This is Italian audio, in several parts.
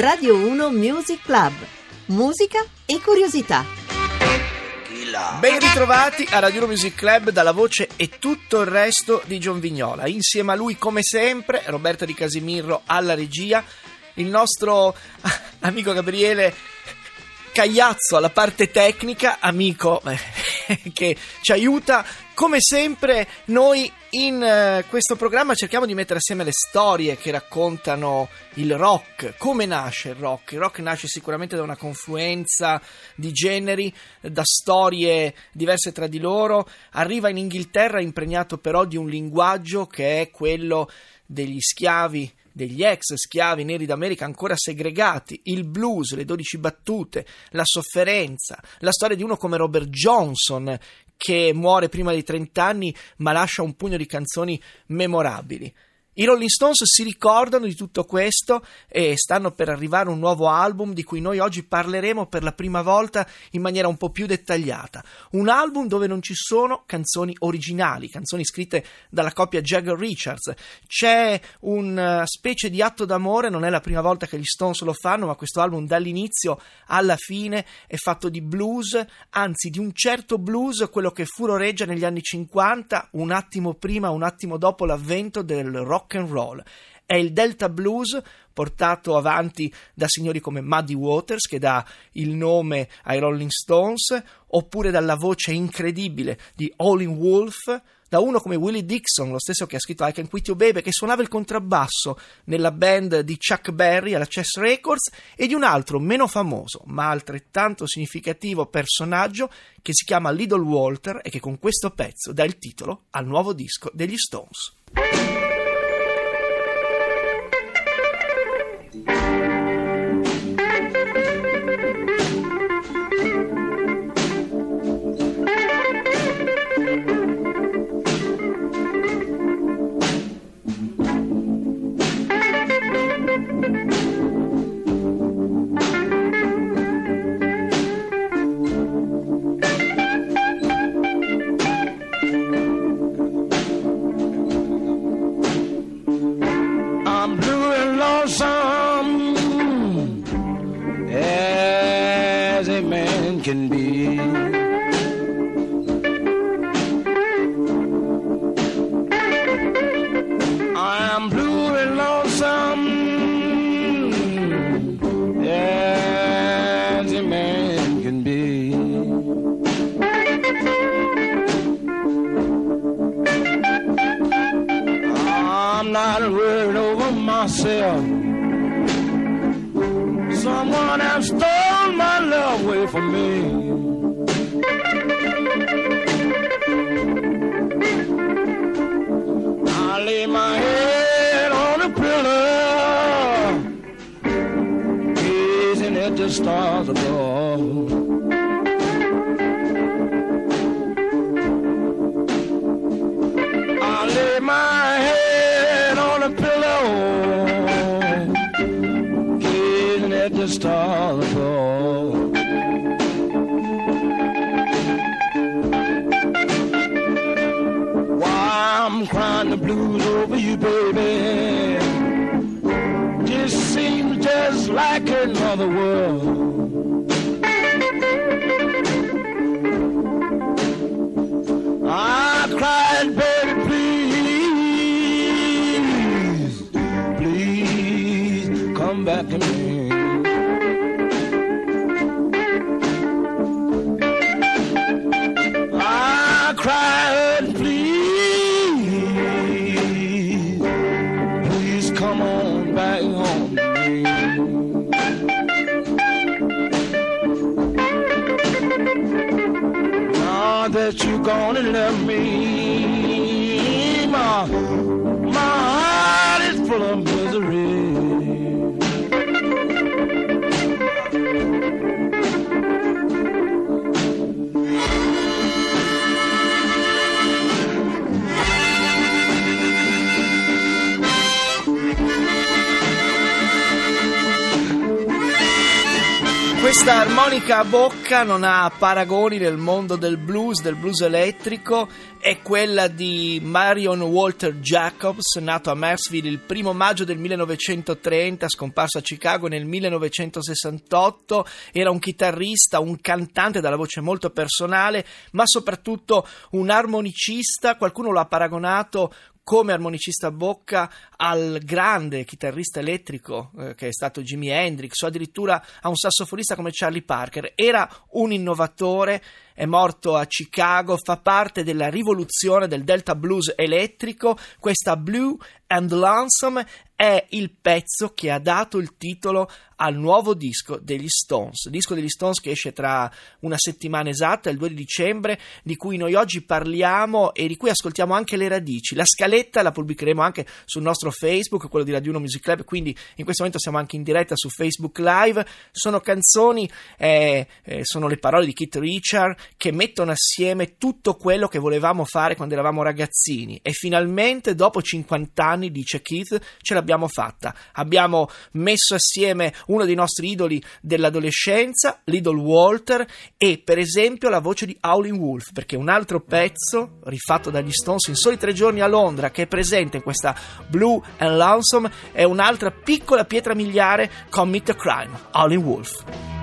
Radio 1 Music Club. Musica e curiosità. Ben ritrovati a Radio 1 Music Club dalla voce e tutto il resto di John Vignola. Insieme a lui, come sempre, Roberta Di Casimirro alla regia, il nostro amico Gabriele Cagliazzo alla parte tecnica, amico eh, che ci aiuta. Come sempre, noi in uh, questo programma cerchiamo di mettere assieme le storie che raccontano il rock, come nasce il rock. Il rock nasce sicuramente da una confluenza di generi, da storie diverse tra di loro, arriva in Inghilterra impregnato però di un linguaggio che è quello degli schiavi degli ex schiavi neri d'America ancora segregati, il blues, le dodici battute, la sofferenza, la storia di uno come Robert Johnson che muore prima di 30 anni ma lascia un pugno di canzoni memorabili. I Rolling Stones si ricordano di tutto questo e stanno per arrivare un nuovo album di cui noi oggi parleremo per la prima volta in maniera un po' più dettagliata. Un album dove non ci sono canzoni originali, canzoni scritte dalla coppia Jagger Richards. C'è una specie di atto d'amore, non è la prima volta che gli Stones lo fanno, ma questo album dall'inizio alla fine è fatto di blues, anzi di un certo blues, quello che furoreggia negli anni 50, un attimo prima, un attimo dopo l'avvento del rock rock and roll. È il Delta Blues portato avanti da signori come Muddy Waters, che dà il nome ai Rolling Stones, oppure dalla voce incredibile di Howlin' Wolf, da uno come Willie Dixon, lo stesso che ha scritto I Can Quit You Baby, che suonava il contrabbasso nella band di Chuck Berry alla Chess Records, e di un altro meno famoso, ma altrettanto significativo personaggio che si chiama Little Walter e che con questo pezzo dà il titolo al nuovo disco degli Stones. Myself. Someone has stolen my love away from me. I lay my head on a pillow, gazing at the stars above. the world. That you're gonna love me, my, my heart is full of misery. Questa armonica a bocca non ha paragoni nel mondo del blues, del blues elettrico, è quella di Marion Walter Jacobs, nato a Marsville il primo maggio del 1930, scomparso a Chicago nel 1968, era un chitarrista, un cantante dalla voce molto personale, ma soprattutto un armonicista, qualcuno lo ha paragonato come armonicista a bocca al grande chitarrista elettrico eh, che è stato Jimi Hendrix o addirittura a un sassofonista come Charlie Parker. Era un innovatore, è morto a Chicago, fa parte della rivoluzione del Delta Blues elettrico. Questa Blue and Lonesome è il pezzo che ha dato il titolo al nuovo disco degli Stones, disco degli Stones che esce tra una settimana esatta, il 2 di dicembre, di cui noi oggi parliamo e di cui ascoltiamo anche le radici. La scaletta la pubblicheremo anche sul nostro Facebook, quello di Radio 1 Music Club, quindi in questo momento siamo anche in diretta su Facebook Live. Sono canzoni, eh, eh, sono le parole di Keith Richard che mettono assieme tutto quello che volevamo fare quando eravamo ragazzini e finalmente dopo 50 anni, dice Keith, ce l'abbiamo fatta. Abbiamo messo assieme uno dei nostri idoli dell'adolescenza, l'idol Walter, e per esempio la voce di Howling Wolf, perché un altro pezzo rifatto dagli Stones in soli tre giorni a Londra, che è presente in questa Blue and Lonesome, è un'altra piccola pietra miliare, Commit a Crime, Howling Wolf.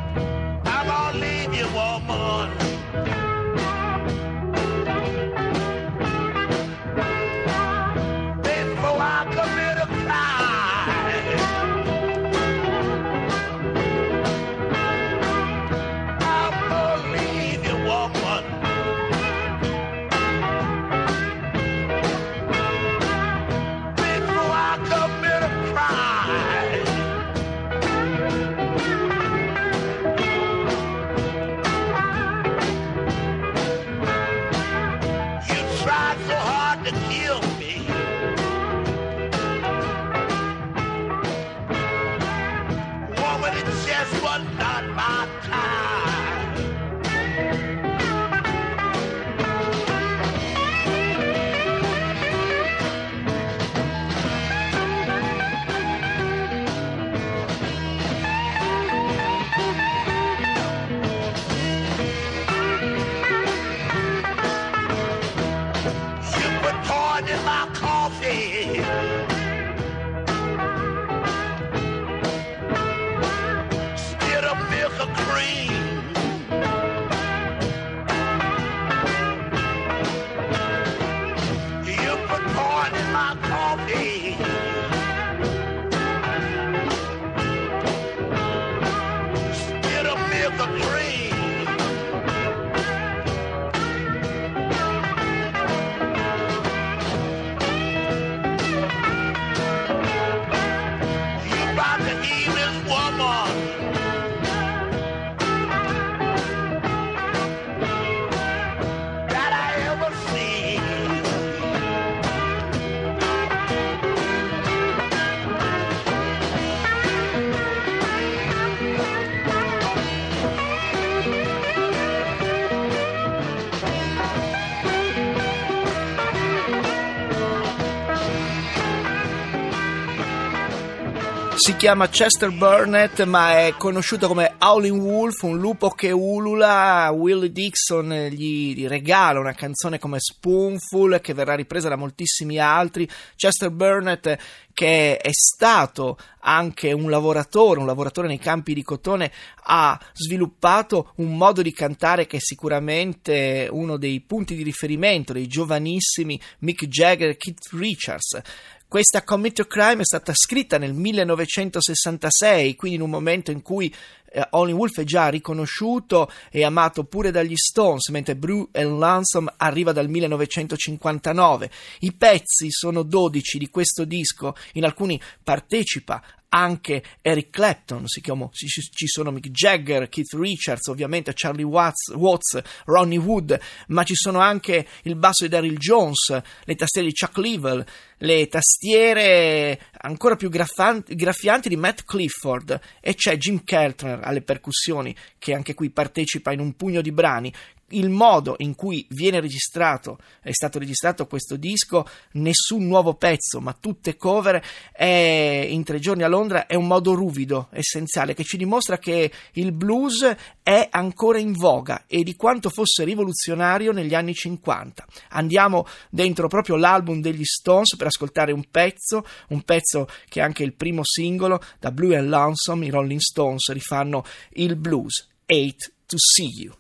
Si chiama Chester Burnett, ma è conosciuto come Howling Wolf, un lupo che ulula. Willie Dixon gli regala una canzone come Spoonful, che verrà ripresa da moltissimi altri. Chester Burnett, che è stato anche un lavoratore, un lavoratore nei campi di cotone, ha sviluppato un modo di cantare che è sicuramente uno dei punti di riferimento dei giovanissimi Mick Jagger e Keith Richards. Questa Commit to Crime è stata scritta nel 1966, quindi in un momento in cui eh, Howlin' Wolf è già riconosciuto e amato pure dagli Stones, mentre Brew Lonesome arriva dal 1959. I pezzi sono 12 di questo disco, in alcuni partecipa anche Eric Clapton, chiama, ci sono Mick Jagger, Keith Richards, ovviamente Charlie Watts, Watts, Ronnie Wood, ma ci sono anche il basso di Daryl Jones, le tastiere di Chuck Leavell, le tastiere ancora più graffianti di Matt Clifford e c'è Jim Keltner alle percussioni che anche qui partecipa in un pugno di brani il modo in cui viene registrato, è stato registrato questo disco, nessun nuovo pezzo, ma tutte cover, è, in tre giorni a Londra, è un modo ruvido, essenziale, che ci dimostra che il blues è ancora in voga e di quanto fosse rivoluzionario negli anni 50. Andiamo dentro proprio l'album degli Stones per ascoltare un pezzo, un pezzo che è anche il primo singolo, da Blue and Lonesome, i Rolling Stones rifanno il blues, Hate to See You.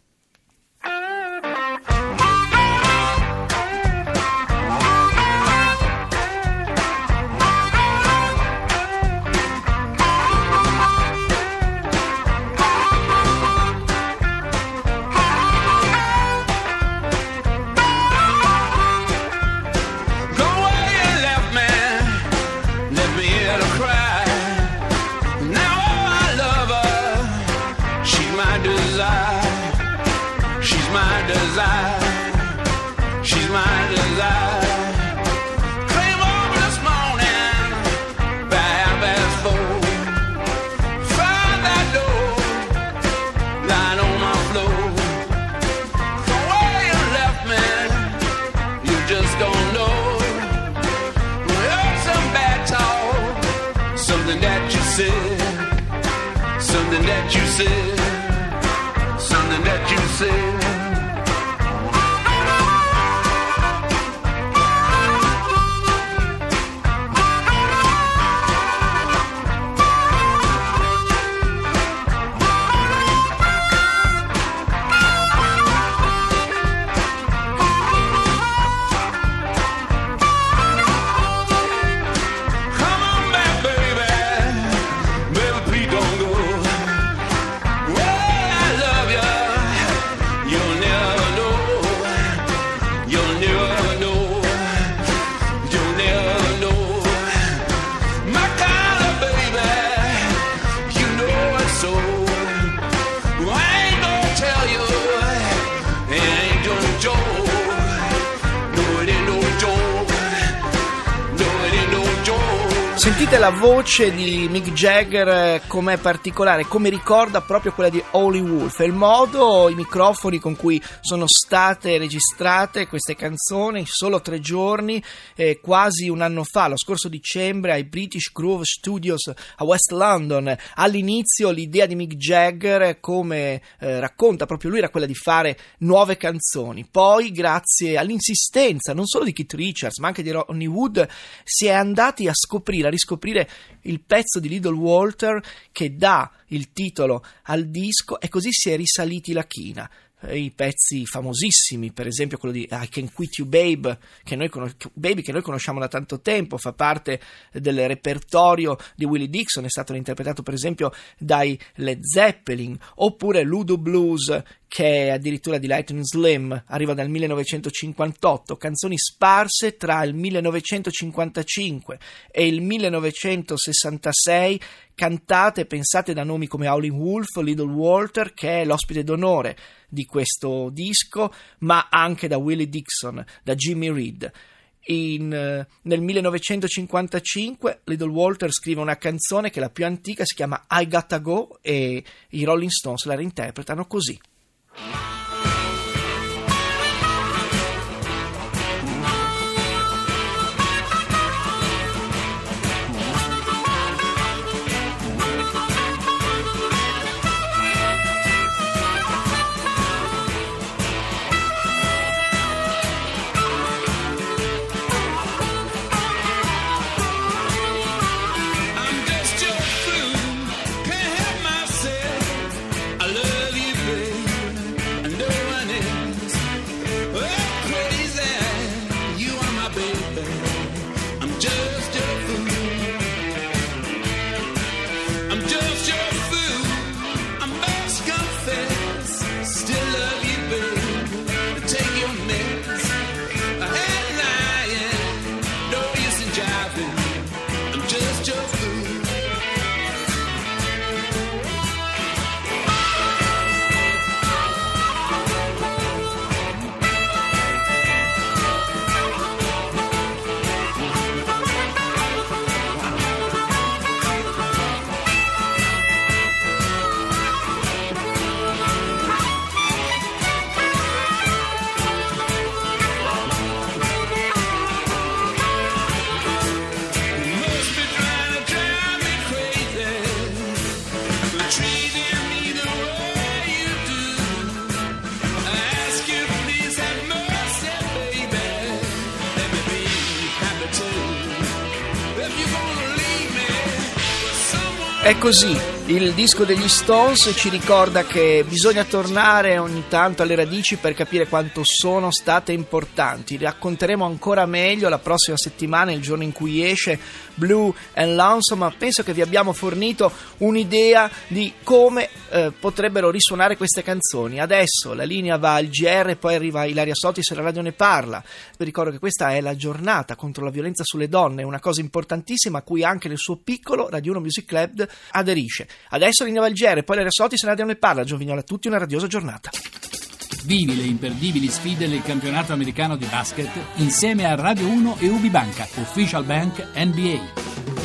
pieces Sentite la voce di Mick Jagger eh, com'è particolare, come ricorda proprio quella di Holy Wolf, il modo, i microfoni con cui sono state registrate queste canzoni, solo tre giorni, eh, quasi un anno fa, lo scorso dicembre ai British Groove Studios a West London. All'inizio l'idea di Mick Jagger, come eh, racconta proprio lui, era quella di fare nuove canzoni. Poi, grazie all'insistenza non solo di Keith Richards, ma anche di Ronnie Wood, si è andati a scoprire, a riscoprire il pezzo di Little Walter che dà il titolo al disco e così si è risaliti la china i pezzi famosissimi, per esempio quello di I Can Quit You Babe che, noi, Baby, che noi conosciamo da tanto tempo, fa parte del repertorio di Willie Dixon, è stato interpretato per esempio dai Led Zeppelin, oppure Ludo Blues che è addirittura di Lightning Slim, arriva dal 1958, canzoni sparse tra il 1955 e il 1966, cantate e pensate da nomi come Howlin' Wolf, Little Walter, che è l'ospite d'onore di questo disco, ma anche da Willie Dixon, da Jimmy Reed. In, nel 1955 Little Walter scrive una canzone che è la più antica, si chiama I Gotta Go e i Rolling Stones la reinterpretano così. È così, il disco degli Stones ci ricorda che bisogna tornare ogni tanto alle radici per capire quanto sono state importanti. Racconteremo ancora meglio la prossima settimana, il giorno in cui esce Blue and Lonesome, ma penso che vi abbiamo fornito un'idea di come eh, potrebbero risuonare queste canzoni. Adesso la linea va al GR, poi arriva Ilaria Sotis e la radio ne parla. Vi ricordo che questa è la giornata contro la violenza sulle donne, una cosa importantissima a cui anche nel suo piccolo Radio 1 Music Club aderisce. Adesso linea va al GR, poi la Sotis e la radio ne parla. Giovignola a tutti una radiosa giornata. Vivi le imperdibili sfide del campionato americano di basket insieme a Radio 1 e Ubibanca, Official Bank NBA.